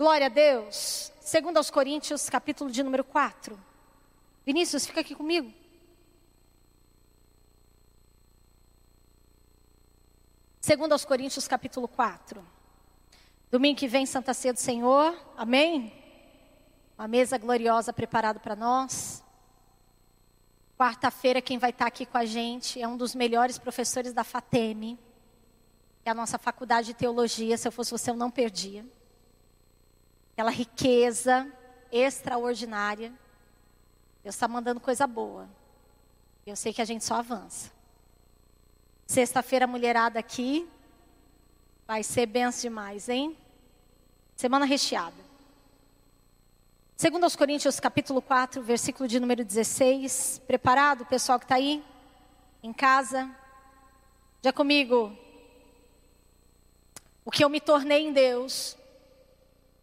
Glória a Deus. Segundo aos Coríntios, capítulo de número 4. Vinícius, fica aqui comigo. Segundo aos Coríntios, capítulo 4. Domingo que vem, Santa Ceia do Senhor. Amém? Uma mesa gloriosa preparada para nós. Quarta-feira, quem vai estar aqui com a gente é um dos melhores professores da FATEME, que é a nossa faculdade de teologia. Se eu fosse você, eu não perdia. Aquela riqueza extraordinária. Deus está mandando coisa boa. Eu sei que a gente só avança. Sexta-feira, mulherada aqui. Vai ser benção demais, hein? Semana recheada. Segundo aos Coríntios, capítulo 4, versículo de número 16. Preparado, pessoal que está aí? Em casa? Já comigo? O que eu me tornei em Deus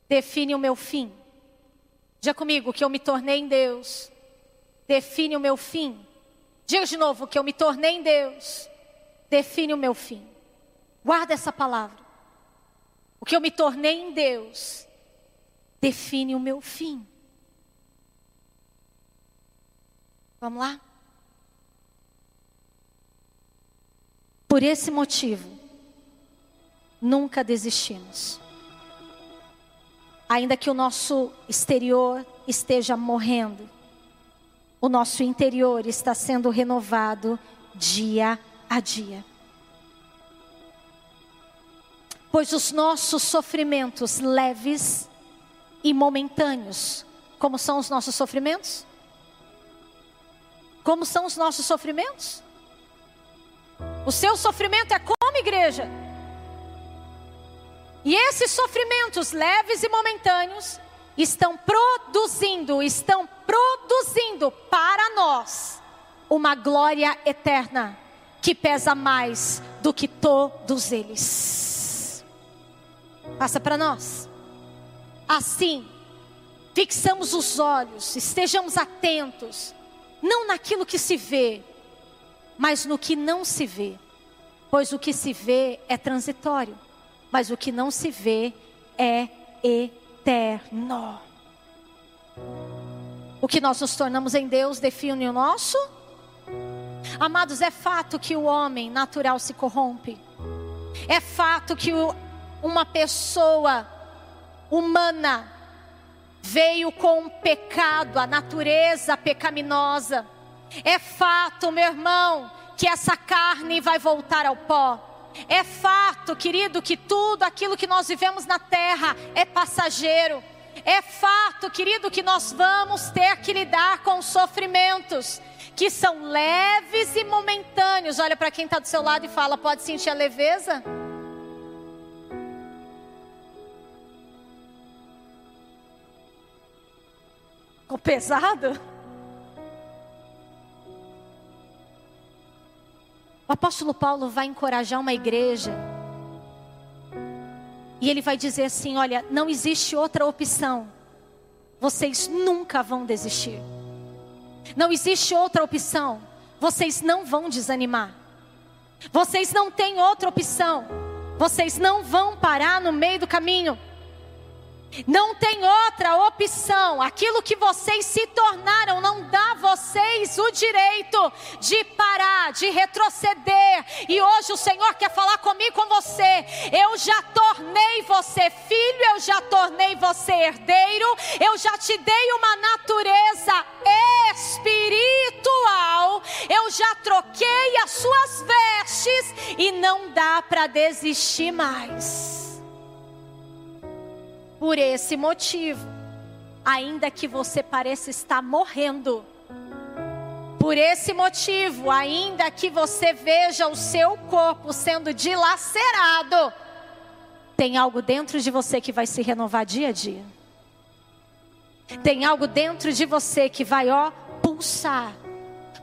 define o meu fim. Já comigo, que eu me tornei em Deus define o meu fim. Diga de novo, que eu me tornei em Deus define o meu fim. Guarda essa palavra. O que eu me tornei em Deus define o meu fim. Vamos lá? Por esse motivo, nunca desistimos. Ainda que o nosso exterior esteja morrendo, o nosso interior está sendo renovado dia a dia. Pois os nossos sofrimentos leves e momentâneos. Como são os nossos sofrimentos? Como são os nossos sofrimentos? O seu sofrimento é como igreja. E esses sofrimentos leves e momentâneos estão produzindo, estão produzindo para nós uma glória eterna que pesa mais do que todos eles. Passa para nós. Assim, fixamos os olhos, estejamos atentos, não naquilo que se vê, mas no que não se vê. Pois o que se vê é transitório, mas o que não se vê é eterno. O que nós nos tornamos em Deus define o nosso. Amados, é fato que o homem natural se corrompe. É fato que uma pessoa humana veio com o pecado, a natureza pecaminosa. É fato, meu irmão, que essa carne vai voltar ao pó. É fato, querido, que tudo aquilo que nós vivemos na terra é passageiro. É fato, querido, que nós vamos ter que lidar com sofrimentos que são leves e momentâneos. Olha para quem está do seu lado e fala: pode sentir a leveza? Ficou pesado? O apóstolo Paulo vai encorajar uma igreja. E ele vai dizer assim: olha, não existe outra opção. Vocês nunca vão desistir. Não existe outra opção. Vocês não vão desanimar. Vocês não têm outra opção. Vocês não vão parar no meio do caminho. Não tem outra opção. Aquilo que vocês se tornaram não dá a vocês o direito de parar, de retroceder. E hoje o Senhor quer falar comigo, com você. Eu já tornei você filho, eu já tornei você herdeiro, eu já te dei uma natureza espiritual. Eu já troquei as suas vestes e não dá para desistir mais. Por esse motivo, ainda que você pareça estar morrendo, por esse motivo, ainda que você veja o seu corpo sendo dilacerado, tem algo dentro de você que vai se renovar dia a dia. Tem algo dentro de você que vai, ó, pulsar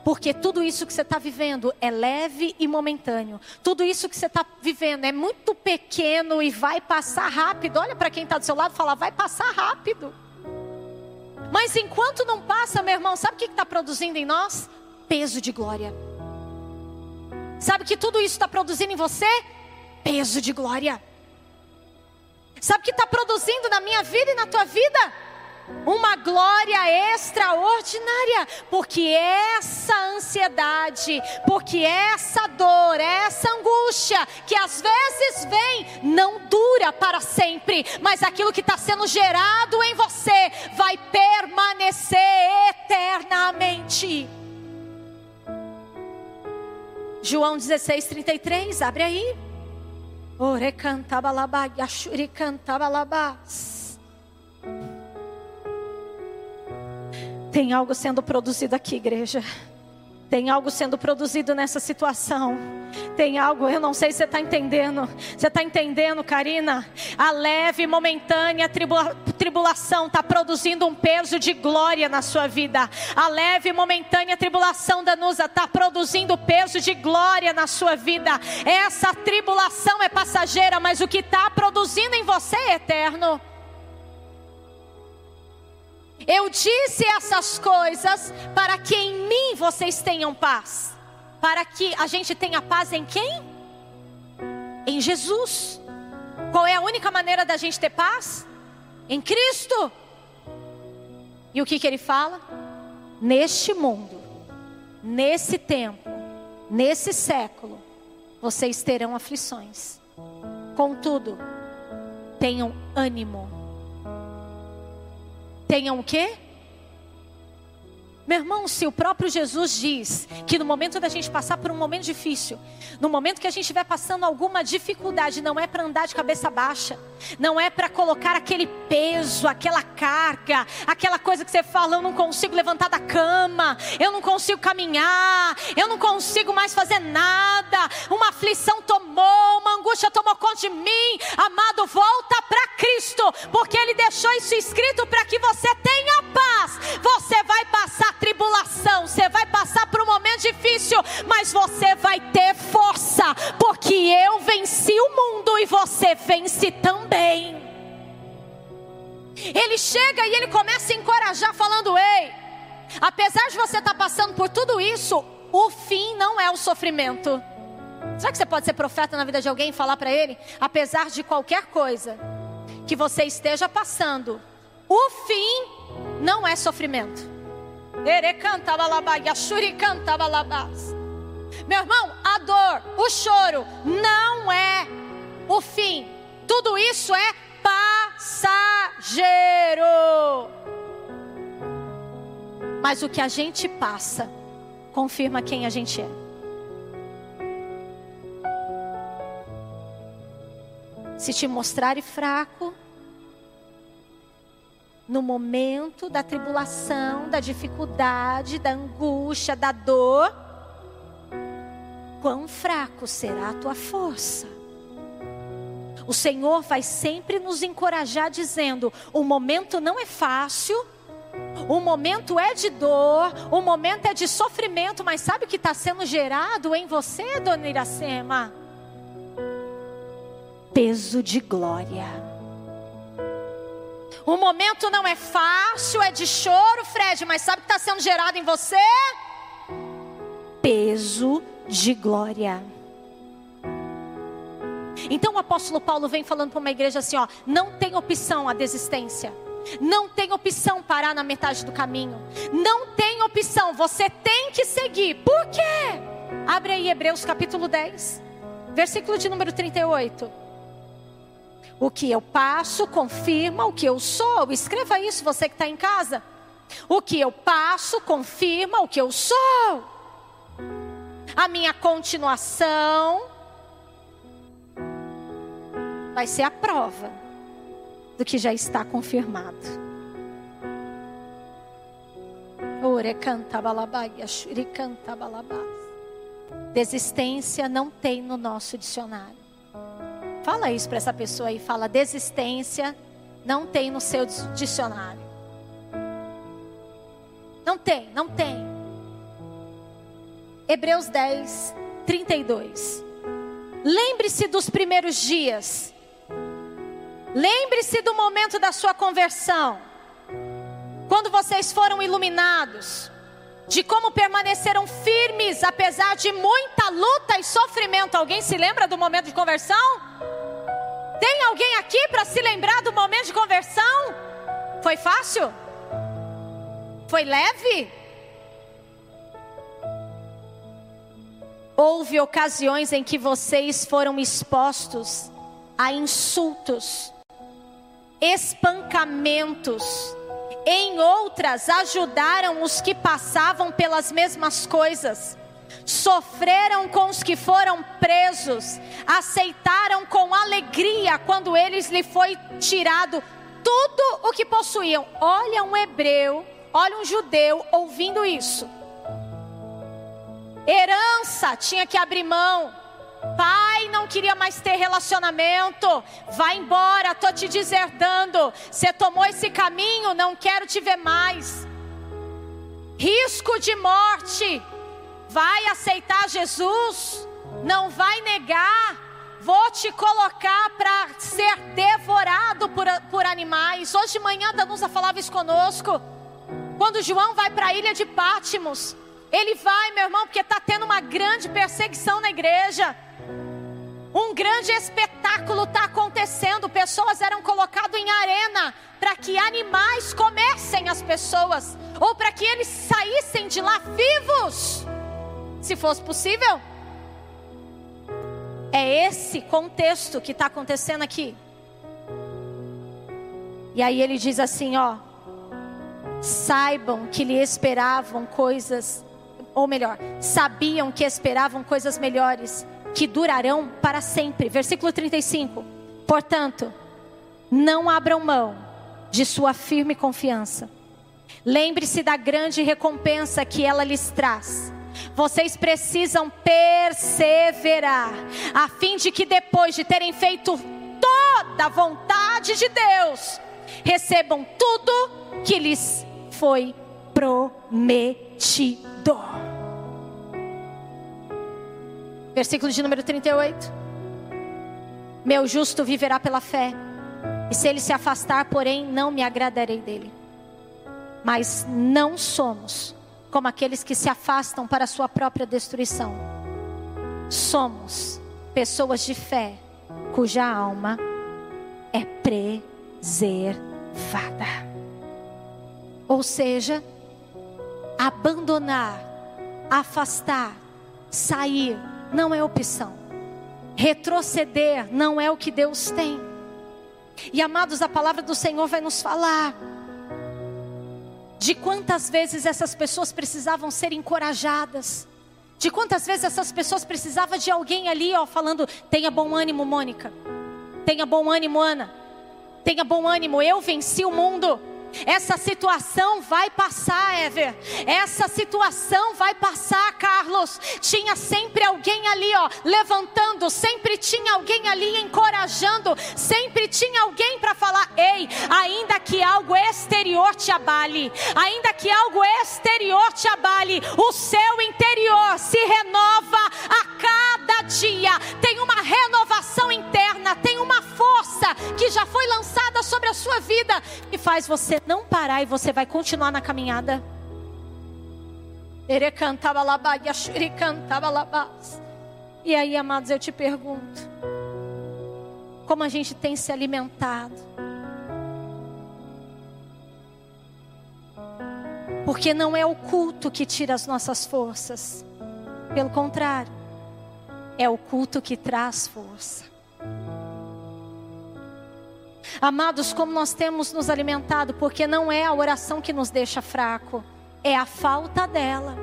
porque tudo isso que você está vivendo é leve e momentâneo. Tudo isso que você está vivendo é muito pequeno e vai passar rápido. Olha para quem está do seu lado e fala, vai passar rápido. Mas enquanto não passa, meu irmão, sabe o que está produzindo em nós? Peso de glória. Sabe que tudo isso está produzindo em você? Peso de glória. Sabe o que está produzindo na minha vida e na tua vida? Uma glória extraordinária, porque essa ansiedade, porque essa dor, essa angústia que às vezes vem, não dura para sempre, mas aquilo que está sendo gerado em você vai permanecer eternamente. João 16, 33, abre aí. Ore cantabalabá, Tem algo sendo produzido aqui, igreja. Tem algo sendo produzido nessa situação. Tem algo, eu não sei se você está entendendo. Você está entendendo, Karina? A leve momentânea tribula, tribulação está produzindo um peso de glória na sua vida. A leve momentânea tribulação, Danusa, está produzindo peso de glória na sua vida. Essa tribulação é passageira, mas o que está produzindo em você é eterno. Eu disse essas coisas para que em mim vocês tenham paz. Para que a gente tenha paz em quem? Em Jesus. Qual é a única maneira da gente ter paz? Em Cristo. E o que, que ele fala? Neste mundo, nesse tempo, nesse século, vocês terão aflições. Contudo, tenham ânimo tenham o quê? Meu irmão, se o próprio Jesus diz que no momento da gente passar por um momento difícil, no momento que a gente estiver passando alguma dificuldade, não é para andar de cabeça baixa, não é para colocar aquele peso, aquela carga, aquela coisa que você fala, eu não consigo levantar da cama, eu não consigo caminhar, eu não consigo mais fazer nada, uma aflição tomou, uma angústia tomou conta de mim. Amado, volta para Cristo, porque Ele deixou isso escrito para que você tenha paz. Você vai passar tribulação, você vai passar por um momento difícil, mas você vai ter força, porque eu venci o mundo e você vence também. Ele chega e ele começa a encorajar, falando: Ei, apesar de você estar tá passando por tudo isso, o fim não é o sofrimento. Será que você pode ser profeta na vida de alguém e falar para ele, apesar de qualquer coisa que você esteja passando, o fim não é sofrimento. Meu irmão, a dor, o choro não é o fim. Tudo isso é passageiro. Mas o que a gente passa confirma quem a gente é. Se te mostrar fraco, no momento da tribulação, da dificuldade, da angústia, da dor, quão fraco será a tua força. O Senhor vai sempre nos encorajar dizendo: o momento não é fácil, o momento é de dor, o momento é de sofrimento, mas sabe o que está sendo gerado em você, dona Iracema? Peso de glória. O momento não é fácil, é de choro, Fred, mas sabe o que está sendo gerado em você? Peso de glória. Então o apóstolo Paulo vem falando para uma igreja assim: ó, não tem opção a desistência. Não tem opção parar na metade do caminho. Não tem opção, você tem que seguir. Por quê? Abre aí Hebreus capítulo 10, versículo de número 38. O que eu passo confirma o que eu sou. Escreva isso, você que está em casa. O que eu passo confirma o que eu sou. A minha continuação vai ser a prova do que já está confirmado. Desistência não tem no nosso dicionário. Fala isso para essa pessoa aí. Fala, desistência não tem no seu dicionário. Não tem, não tem. Hebreus 10, 32. Lembre-se dos primeiros dias. Lembre-se do momento da sua conversão. Quando vocês foram iluminados. De como permaneceram firmes apesar de muita luta e sofrimento. Alguém se lembra do momento de conversão? Tem alguém aqui para se lembrar do momento de conversão? Foi fácil? Foi leve? Houve ocasiões em que vocês foram expostos a insultos, espancamentos. Em outras, ajudaram os que passavam pelas mesmas coisas. Sofreram com os que foram presos, aceitaram com alegria quando eles lhe foi tirado tudo o que possuíam. Olha um hebreu, olha um judeu ouvindo isso. Herança tinha que abrir mão. Pai não queria mais ter relacionamento. Vai embora, tô te deserdando. Você tomou esse caminho, não quero te ver mais. Risco de morte. Vai aceitar Jesus? Não vai negar? Vou te colocar para ser devorado por, por animais. Hoje de manhã Danusa falava isso conosco. Quando João vai para a ilha de Pátimos, ele vai, meu irmão, porque está tendo uma grande perseguição na igreja. Um grande espetáculo está acontecendo. Pessoas eram colocadas em arena para que animais comessem as pessoas, ou para que eles saíssem de lá vivos, se fosse possível. É esse contexto que está acontecendo aqui. E aí ele diz assim: ó, saibam que lhe esperavam coisas, ou melhor, sabiam que esperavam coisas melhores que durarão para sempre. Versículo 35. Portanto, não abram mão de sua firme confiança. Lembre-se da grande recompensa que ela lhes traz. Vocês precisam perseverar, a fim de que depois de terem feito toda a vontade de Deus, recebam tudo que lhes foi prometido. Versículo de número 38. Meu justo viverá pela fé, e se ele se afastar, porém, não me agradarei dele. Mas não somos como aqueles que se afastam para a sua própria destruição. Somos pessoas de fé, cuja alma é preservada. Ou seja, abandonar, afastar, sair, não é opção. Retroceder não é o que Deus tem. E amados, a palavra do Senhor vai nos falar de quantas vezes essas pessoas precisavam ser encorajadas. De quantas vezes essas pessoas precisavam de alguém ali, ó, falando: tenha bom ânimo, Mônica. Tenha bom ânimo, Ana. Tenha bom ânimo, eu venci o mundo. Essa situação vai passar, Ever. Essa situação vai passar, Carlos. Tinha sempre alguém ali, ó, levantando, sempre tinha alguém ali encorajando, sempre tinha alguém para falar: "Ei, ainda que algo exterior te abale, ainda que algo exterior te abale, o seu interior sua vida e faz você não parar e você vai continuar na caminhada. E aí, amados, eu te pergunto: como a gente tem se alimentado? Porque não é o culto que tira as nossas forças, pelo contrário, é o culto que traz força. Amados, como nós temos nos alimentado, porque não é a oração que nos deixa fraco, é a falta dela.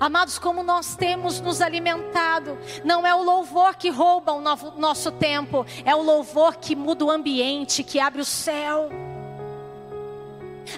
Amados, como nós temos nos alimentado, não é o louvor que rouba o nosso tempo, é o louvor que muda o ambiente, que abre o céu.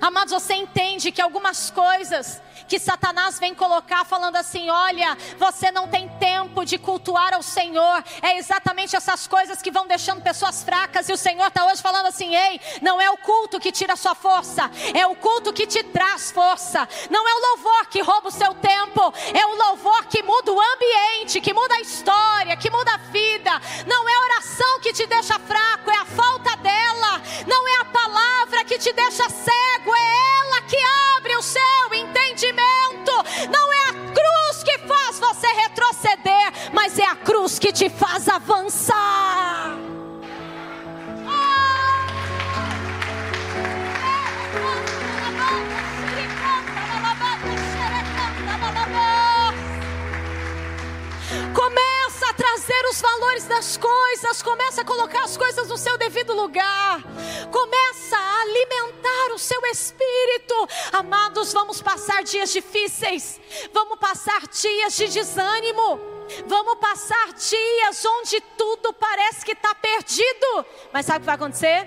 Amados, você entende que algumas coisas que Satanás vem colocar falando assim: olha, você não tem tempo de cultuar ao Senhor. É exatamente essas coisas que vão deixando pessoas fracas. E o Senhor está hoje falando assim: ei, não é o culto que tira a sua força, é o culto que te traz força. Não é o louvor que rouba o seu tempo, é o louvor que muda o ambiente, que muda a história, que muda a vida. Não é a oração que te deixa fraco, é a falta dela. Não é a palavra que te deixa cego, cego, é ela que abre o seu entendimento. Não é a cruz que faz você retroceder, mas é a cruz que te faz avançar. Ah! Começa é valores das coisas, começa a colocar as coisas no seu devido lugar, começa a alimentar o seu espírito. Amados, vamos passar dias difíceis, vamos passar dias de desânimo, vamos passar dias onde tudo parece que está perdido, mas sabe o que vai acontecer?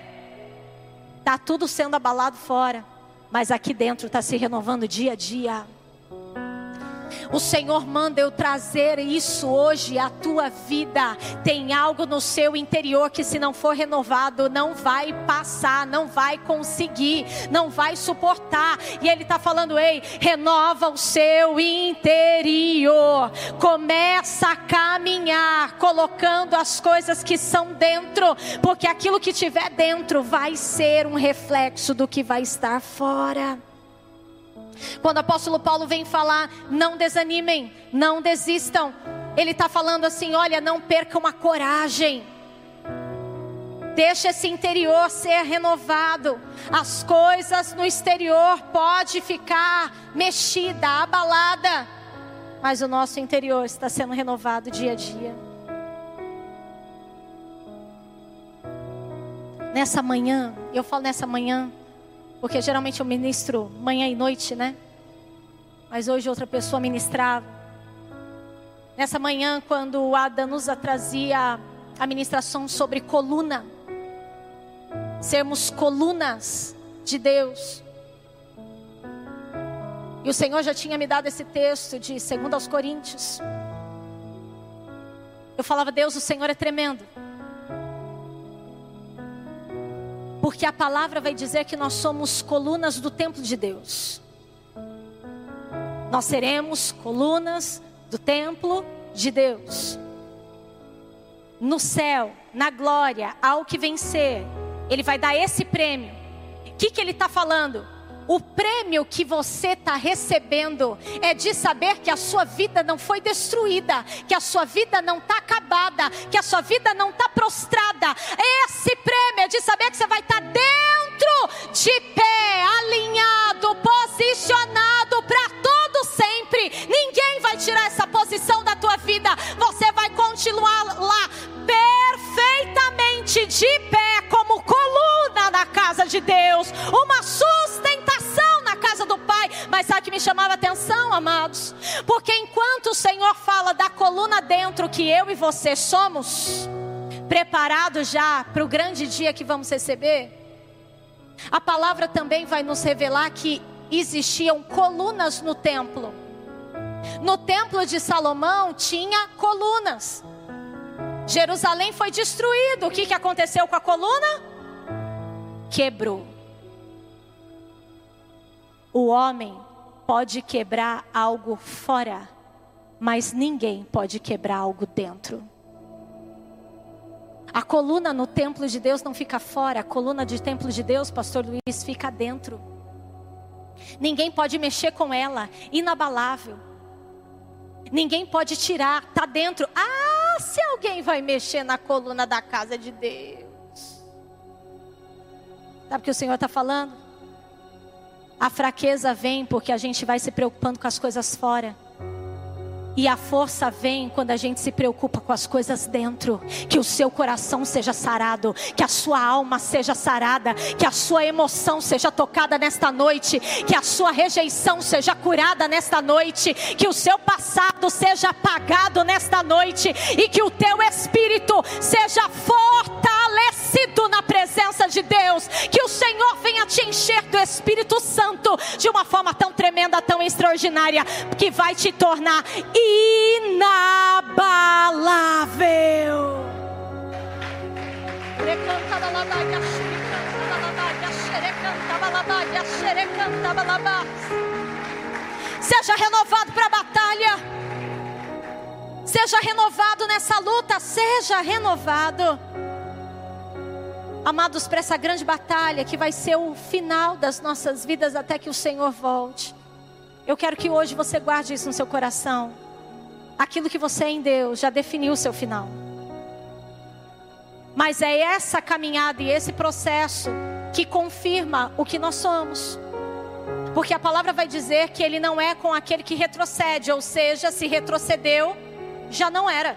Está tudo sendo abalado fora, mas aqui dentro está se renovando dia a dia. O Senhor manda eu trazer isso hoje à tua vida. Tem algo no seu interior que, se não for renovado, não vai passar, não vai conseguir, não vai suportar. E Ele está falando: ei, renova o seu interior. Começa a caminhar, colocando as coisas que são dentro, porque aquilo que tiver dentro vai ser um reflexo do que vai estar fora. Quando o apóstolo Paulo vem falar, não desanimem, não desistam, ele está falando assim: olha, não percam a coragem. Deixa esse interior ser renovado. As coisas no exterior pode ficar mexida, abalada, mas o nosso interior está sendo renovado dia a dia. Nessa manhã, eu falo nessa manhã, porque geralmente eu ministro manhã e noite, né? Mas hoje outra pessoa ministrava. Nessa manhã, quando a Danusa trazia a ministração sobre coluna, sermos colunas de Deus. E o Senhor já tinha me dado esse texto de 2 aos Coríntios. Eu falava, Deus, o Senhor é tremendo. Porque a palavra vai dizer que nós somos colunas do templo de Deus. Nós seremos colunas do templo de Deus. No céu, na glória, ao que vencer, Ele vai dar esse prêmio. O que, que Ele está falando? O prêmio que você está recebendo é de saber que a sua vida não foi destruída, que a sua vida não está acabada, que a sua vida não está prostrada. Esse prêmio é de saber que você vai estar tá dentro de pé, alinhado, posicionado para todo sempre. Ninguém vai tirar essa posição da vida. Você vai continuar lá perfeitamente de pé como coluna na casa de Deus, uma sustentação na casa do Pai. Mas sabe que me chamava a atenção, amados? Porque enquanto o Senhor fala da coluna dentro que eu e você somos, preparados já para o grande dia que vamos receber, a palavra também vai nos revelar que existiam colunas no templo. No templo de Salomão tinha colunas. Jerusalém foi destruído. O que, que aconteceu com a coluna? Quebrou. O homem pode quebrar algo fora, mas ninguém pode quebrar algo dentro. A coluna no templo de Deus não fica fora, a coluna de templo de Deus, pastor Luiz, fica dentro. Ninguém pode mexer com ela, inabalável. Ninguém pode tirar, está dentro. Ah, se alguém vai mexer na coluna da casa de Deus. Sabe o que o Senhor está falando? A fraqueza vem porque a gente vai se preocupando com as coisas fora. E a força vem quando a gente se preocupa com as coisas dentro. Que o seu coração seja sarado, que a sua alma seja sarada, que a sua emoção seja tocada nesta noite, que a sua rejeição seja curada nesta noite, que o seu passado seja apagado nesta noite e que o teu espírito seja fortalecido na presença de Deus. Que o Senhor venha te encher do Espírito Santo de uma forma tão tremenda, tão extraordinária, que vai te tornar inabalável. Seja renovado para a batalha. Seja renovado nessa luta. Seja renovado. Amados, para essa grande batalha que vai ser o final das nossas vidas até que o Senhor volte. Eu quero que hoje você guarde isso no seu coração. Aquilo que você é em Deus já definiu o seu final. Mas é essa caminhada e esse processo que confirma o que nós somos. Porque a palavra vai dizer que ele não é com aquele que retrocede, ou seja, se retrocedeu, já não era.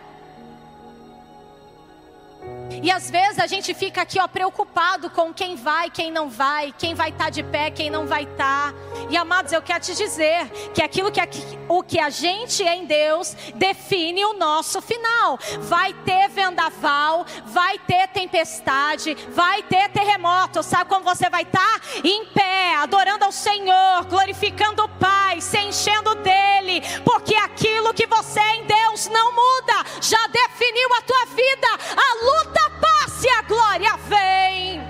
E às vezes a gente fica aqui ó preocupado com quem vai, quem não vai, quem vai estar tá de pé, quem não vai estar. Tá. E amados, eu quero te dizer que aquilo que o que a gente é em Deus define o nosso final. Vai ter vendaval, vai ter tempestade, vai ter terremoto. Sabe como você vai estar? Tá? Em pé, adorando ao Senhor, glorificando o Pai, se enchendo dele, porque aquilo que você é em Deus não muda. Já definiu a tua vida. A luta passe, a glória vem.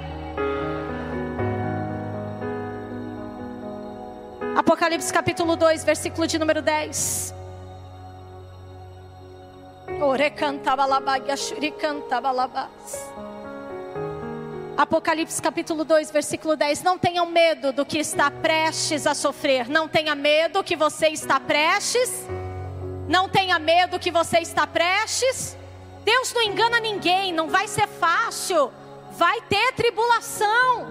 Apocalipse capítulo 2, versículo de número 10. Apocalipse capítulo 2, versículo 10. Não tenham medo do que está prestes a sofrer. Não tenha medo que você está prestes. Não tenha medo que você está prestes. Deus não engana ninguém, não vai ser fácil, vai ter tribulação.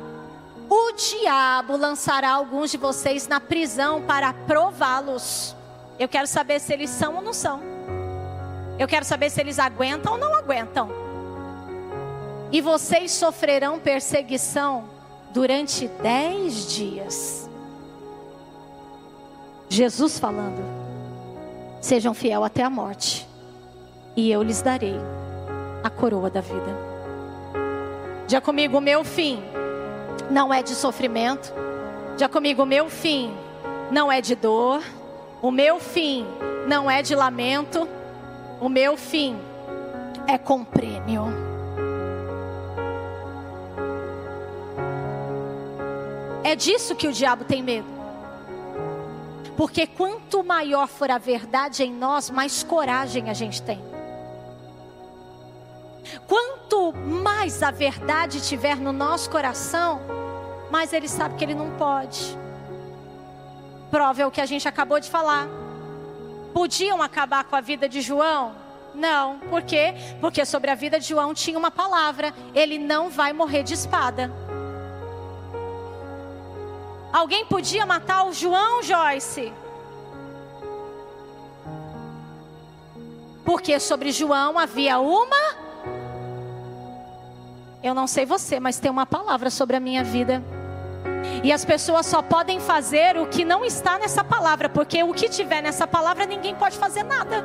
O diabo lançará alguns de vocês na prisão para prová-los. Eu quero saber se eles são ou não são. Eu quero saber se eles aguentam ou não aguentam. E vocês sofrerão perseguição durante dez dias. Jesus falando: sejam fiel até a morte e eu lhes darei a coroa da vida. Já comigo, o meu fim não é de sofrimento. Já comigo, o meu fim não é de dor. O meu fim não é de lamento. O meu fim é com prêmio. É disso que o diabo tem medo. Porque quanto maior for a verdade em nós, mais coragem a gente tem. Quanto mais a verdade tiver no nosso coração, mais ele sabe que ele não pode. Prova é o que a gente acabou de falar. Podiam acabar com a vida de João? Não. Por quê? Porque sobre a vida de João tinha uma palavra: ele não vai morrer de espada. Alguém podia matar o João, Joyce? Porque sobre João havia uma eu não sei você, mas tem uma palavra sobre a minha vida. E as pessoas só podem fazer o que não está nessa palavra, porque o que tiver nessa palavra ninguém pode fazer nada.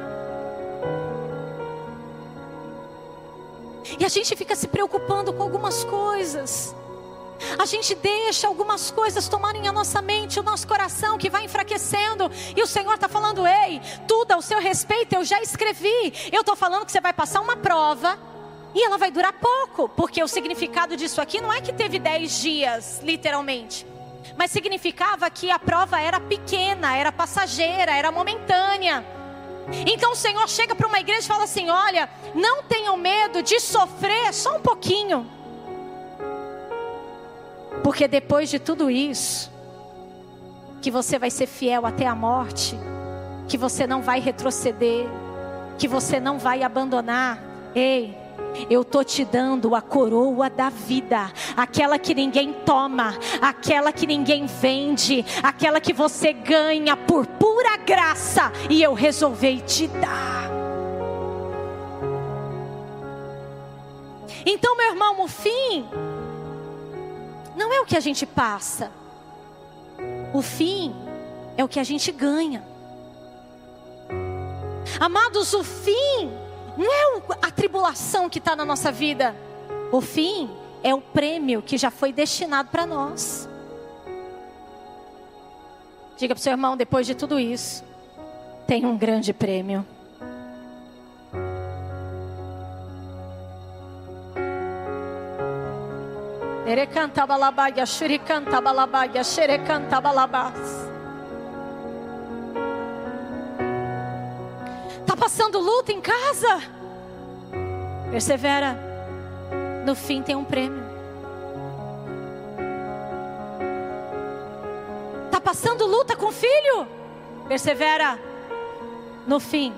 E a gente fica se preocupando com algumas coisas. A gente deixa algumas coisas tomarem a nossa mente, o nosso coração, que vai enfraquecendo. E o Senhor está falando: ei, tudo ao seu respeito eu já escrevi. Eu estou falando que você vai passar uma prova e ela vai durar pouco, porque o significado disso aqui não é que teve dez dias, literalmente. Mas significava que a prova era pequena, era passageira, era momentânea. Então o Senhor chega para uma igreja e fala assim: olha, não tenham medo de sofrer só um pouquinho. Porque depois de tudo isso, que você vai ser fiel até a morte, que você não vai retroceder, que você não vai abandonar. Ei, eu tô te dando a coroa da vida, aquela que ninguém toma, aquela que ninguém vende, aquela que você ganha por pura graça, e eu resolvi te dar. Então, meu irmão, o fim não é o que a gente passa, o fim é o que a gente ganha. Amados, o fim não é a tribulação que está na nossa vida. O fim é o prêmio que já foi destinado para nós. Diga para o seu irmão, depois de tudo isso, tem um grande prêmio. Erecanta balabaia, shuricanta balabaia, xerecanta balabás. Passando luta em casa? Persevera. No fim tem um prêmio. Está passando luta com o filho? Persevera. No fim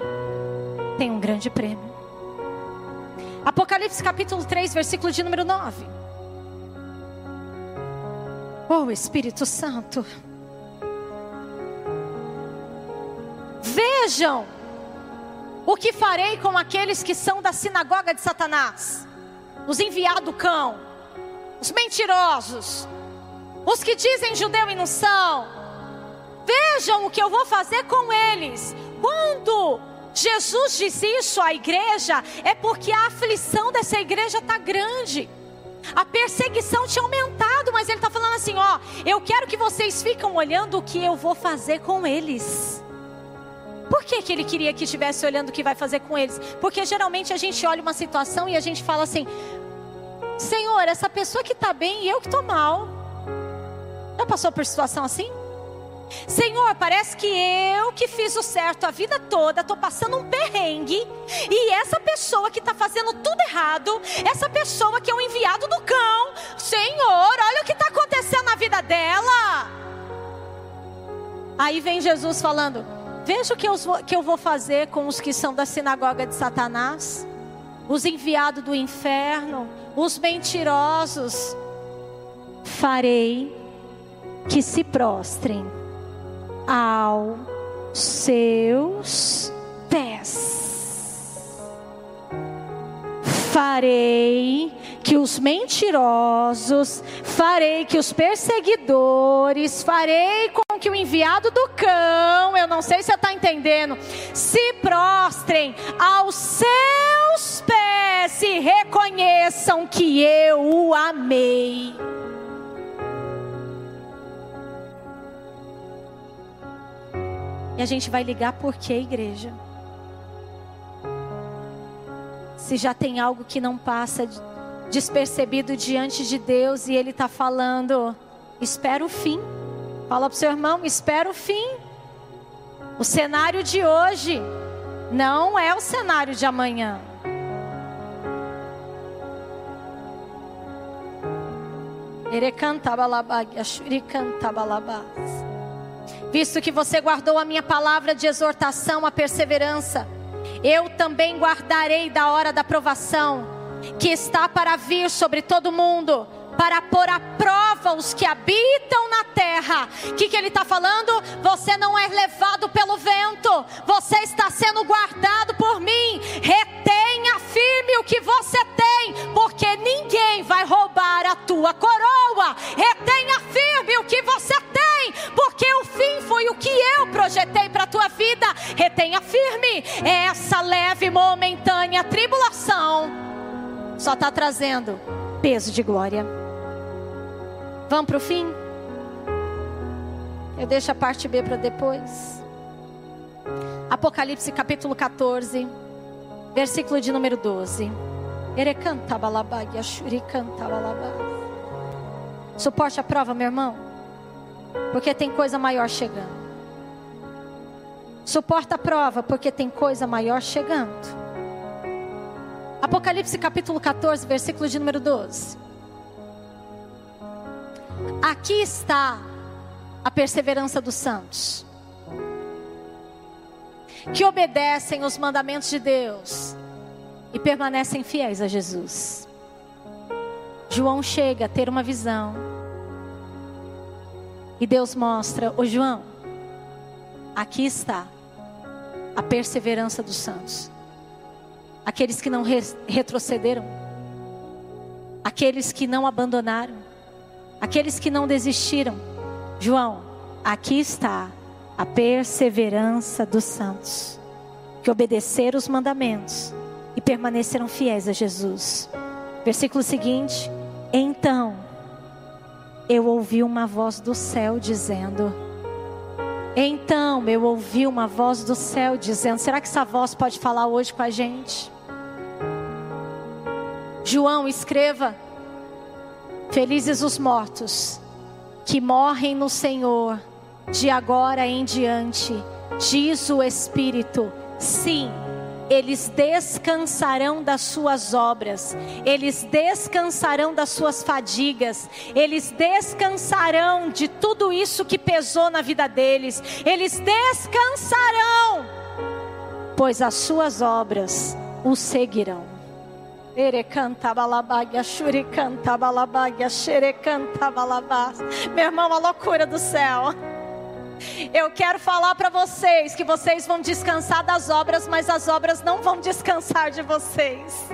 tem um grande prêmio. Apocalipse capítulo 3, versículo de número 9. Oh Espírito Santo. Vejam o que farei com aqueles que são da sinagoga de Satanás? os enviados do cão, os mentirosos, os que dizem judeu e não são. Vejam o que eu vou fazer com eles. Quando Jesus diz isso à igreja, é porque a aflição dessa igreja está grande. A perseguição tinha aumentado, mas ele está falando assim: ó, eu quero que vocês fiquem olhando o que eu vou fazer com eles. Por que, que ele queria que estivesse olhando o que vai fazer com eles? Porque geralmente a gente olha uma situação e a gente fala assim: Senhor, essa pessoa que está bem e eu que estou mal. Já passou por situação assim? Senhor, parece que eu que fiz o certo a vida toda, estou passando um perrengue, e essa pessoa que está fazendo tudo errado, essa pessoa que é o enviado do cão, Senhor, olha o que está acontecendo na vida dela. Aí vem Jesus falando: Veja o que eu, que eu vou fazer com os que são da sinagoga de Satanás, os enviados do inferno, os mentirosos. Farei que se prostrem aos seus pés. Farei que os mentirosos, farei que os perseguidores, farei com que o enviado do cão, eu não sei se você está entendendo, se prostrem aos seus pés e reconheçam que eu o amei. E a gente vai ligar por quê, igreja? Se já tem algo que não passa despercebido diante de Deus e Ele está falando, espera o fim. Fala para o seu irmão, espera o fim. O cenário de hoje não é o cenário de amanhã. Visto que você guardou a minha palavra de exortação à perseverança, eu também guardarei da hora da provação, que está para vir sobre todo mundo, para pôr à prova os que habitam na terra. O que, que ele está falando? Você não é levado pelo vento, você está sendo guardado por mim. Retenha firme o que você tem, porque ninguém vai roubar a tua coroa. Retenha firme o que você tem, porque o fim foi o que eu projetei Retenha firme essa leve momentânea tribulação. Só está trazendo peso de glória. Vamos para o fim? Eu deixo a parte B para depois. Apocalipse capítulo 14, versículo de número 12. Suporte a prova, meu irmão, porque tem coisa maior chegando. Suporta a prova, porque tem coisa maior chegando. Apocalipse capítulo 14, versículo de número 12. Aqui está a perseverança dos santos, que obedecem os mandamentos de Deus e permanecem fiéis a Jesus. João chega a ter uma visão e Deus mostra: Ô João, aqui está a perseverança dos santos, aqueles que não retrocederam, aqueles que não abandonaram aqueles que não desistiram. João, aqui está a perseverança dos santos, que obedeceram os mandamentos e permaneceram fiéis a Jesus. Versículo seguinte: Então eu ouvi uma voz do céu dizendo. Então eu ouvi uma voz do céu dizendo: será que essa voz pode falar hoje com a gente? João, escreva Felizes os mortos que morrem no Senhor, de agora em diante, diz o Espírito. Sim, eles descansarão das suas obras, eles descansarão das suas fadigas, eles descansarão de tudo isso que pesou na vida deles, eles descansarão, pois as suas obras os seguirão. Meu irmão, a loucura do céu. Eu quero falar para vocês que vocês vão descansar das obras, mas as obras não vão descansar de vocês.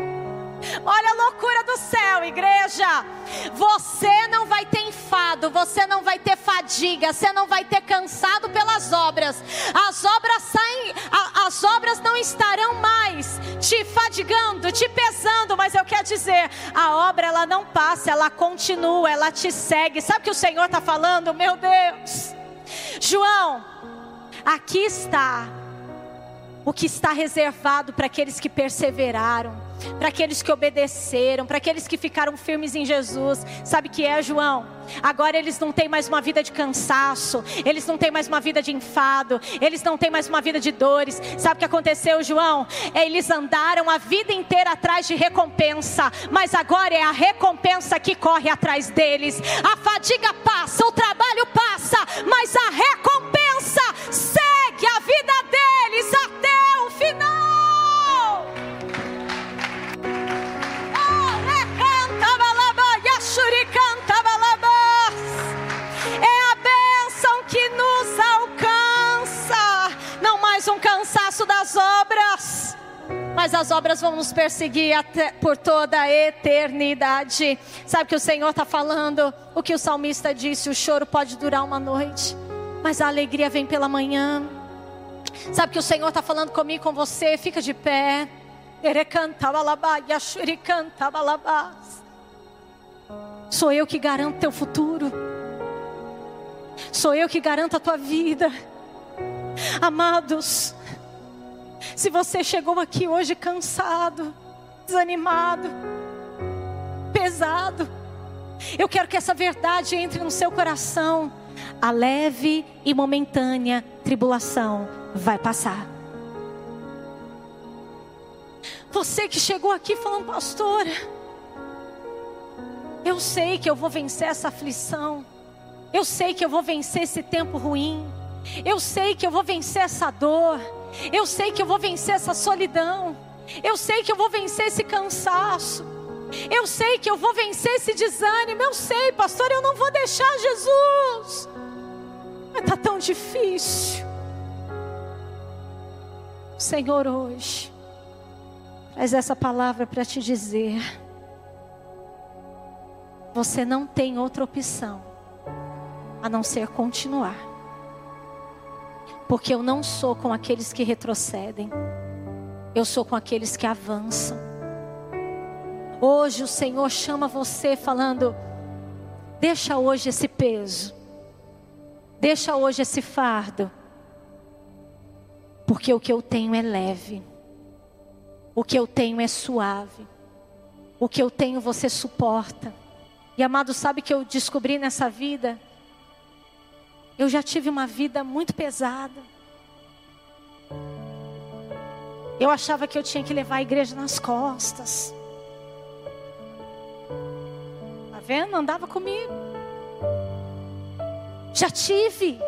Olha a loucura do céu, igreja. Você não vai ter enfado, você não vai ter fadiga, você não vai ter cansado pelas obras. As obras saem, as obras não estarão mais te fadigando, te pesando, mas eu quero dizer, a obra ela não passa, ela continua, ela te segue. Sabe o que o Senhor está falando? Meu Deus. João, aqui está o que está reservado para aqueles que perseveraram, para aqueles que obedeceram, para aqueles que ficaram firmes em Jesus. Sabe que é, João? Agora eles não têm mais uma vida de cansaço, eles não têm mais uma vida de enfado, eles não têm mais uma vida de dores. Sabe o que aconteceu, João? Eles andaram a vida inteira atrás de recompensa, mas agora é a recompensa que corre atrás deles. A fadiga passa, o trabalho passa, mas a recompensa segue a vida deles até obras vão nos perseguir até, por toda a eternidade. Sabe o que o Senhor está falando? O que o salmista disse: o choro pode durar uma noite, mas a alegria vem pela manhã. Sabe que o Senhor está falando comigo, com você? Fica de pé. Sou eu que garanto teu futuro. Sou eu que garanto a tua vida. Amados, se você chegou aqui hoje cansado, desanimado, pesado, eu quero que essa verdade entre no seu coração. A leve e momentânea tribulação vai passar. Você que chegou aqui falando, pastora, eu sei que eu vou vencer essa aflição. Eu sei que eu vou vencer esse tempo ruim. Eu sei que eu vou vencer essa dor. Eu sei que eu vou vencer essa solidão. Eu sei que eu vou vencer esse cansaço. Eu sei que eu vou vencer esse desânimo. Eu sei, pastor, eu não vou deixar Jesus. Mas está tão difícil. Senhor, hoje, traz essa palavra para te dizer: você não tem outra opção a não ser continuar, porque eu não sou com aqueles que retrocedem, eu sou com aqueles que avançam. Hoje o Senhor chama você falando: deixa hoje esse peso, deixa hoje esse fardo porque o que eu tenho é leve. O que eu tenho é suave. O que eu tenho você suporta. E amado, sabe que eu descobri nessa vida? Eu já tive uma vida muito pesada. Eu achava que eu tinha que levar a igreja nas costas. Tá vendo? Andava comigo. Já tive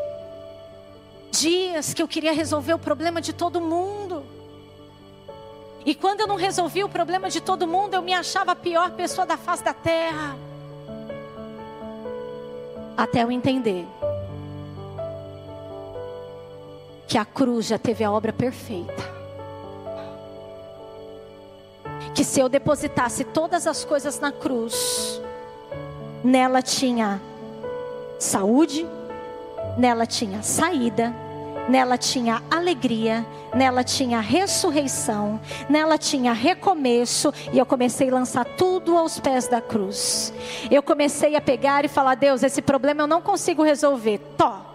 dias que eu queria resolver o problema de todo mundo. E quando eu não resolvi o problema de todo mundo, eu me achava a pior pessoa da face da terra. Até eu entender que a cruz já teve a obra perfeita. Que se eu depositasse todas as coisas na cruz, nela tinha saúde, nela tinha saída, Nela tinha alegria, nela tinha ressurreição, nela tinha recomeço, e eu comecei a lançar tudo aos pés da cruz. Eu comecei a pegar e falar: Deus, esse problema eu não consigo resolver. Tó.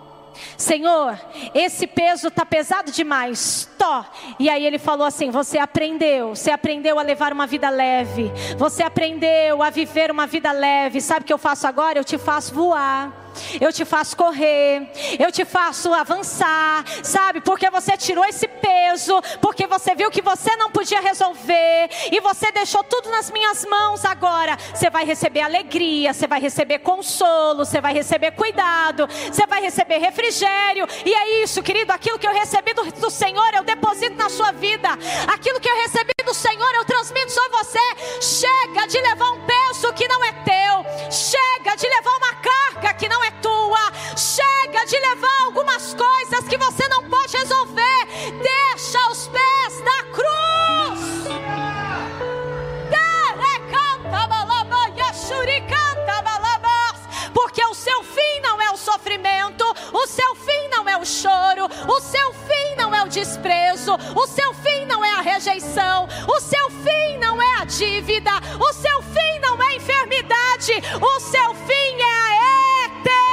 Senhor, esse peso está pesado demais. Tó. E aí ele falou assim: Você aprendeu, você aprendeu a levar uma vida leve, você aprendeu a viver uma vida leve. Sabe o que eu faço agora? Eu te faço voar eu te faço correr, eu te faço avançar, sabe? Porque você tirou esse peso, porque você viu que você não podia resolver e você deixou tudo nas minhas mãos agora. Você vai receber alegria, você vai receber consolo, você vai receber cuidado, você vai receber refrigério. E é isso, querido, aquilo que eu recebi do, do Senhor, eu deposito na sua vida. Aquilo que eu recebi do Senhor, eu transmito sobre você. Chega de levar um peso que não é teu. Chega de levar uma carga que não é tua. Chega de levar algumas coisas que você não pode resolver. Deixa os pés na cruz. Porque o seu fim não é o sofrimento, o seu fim não é o choro, o seu fim não é o desprezo, o seu fim não é a rejeição, o seu fim não é a dívida, o seu fim não é a enfermidade, o seu fim é a te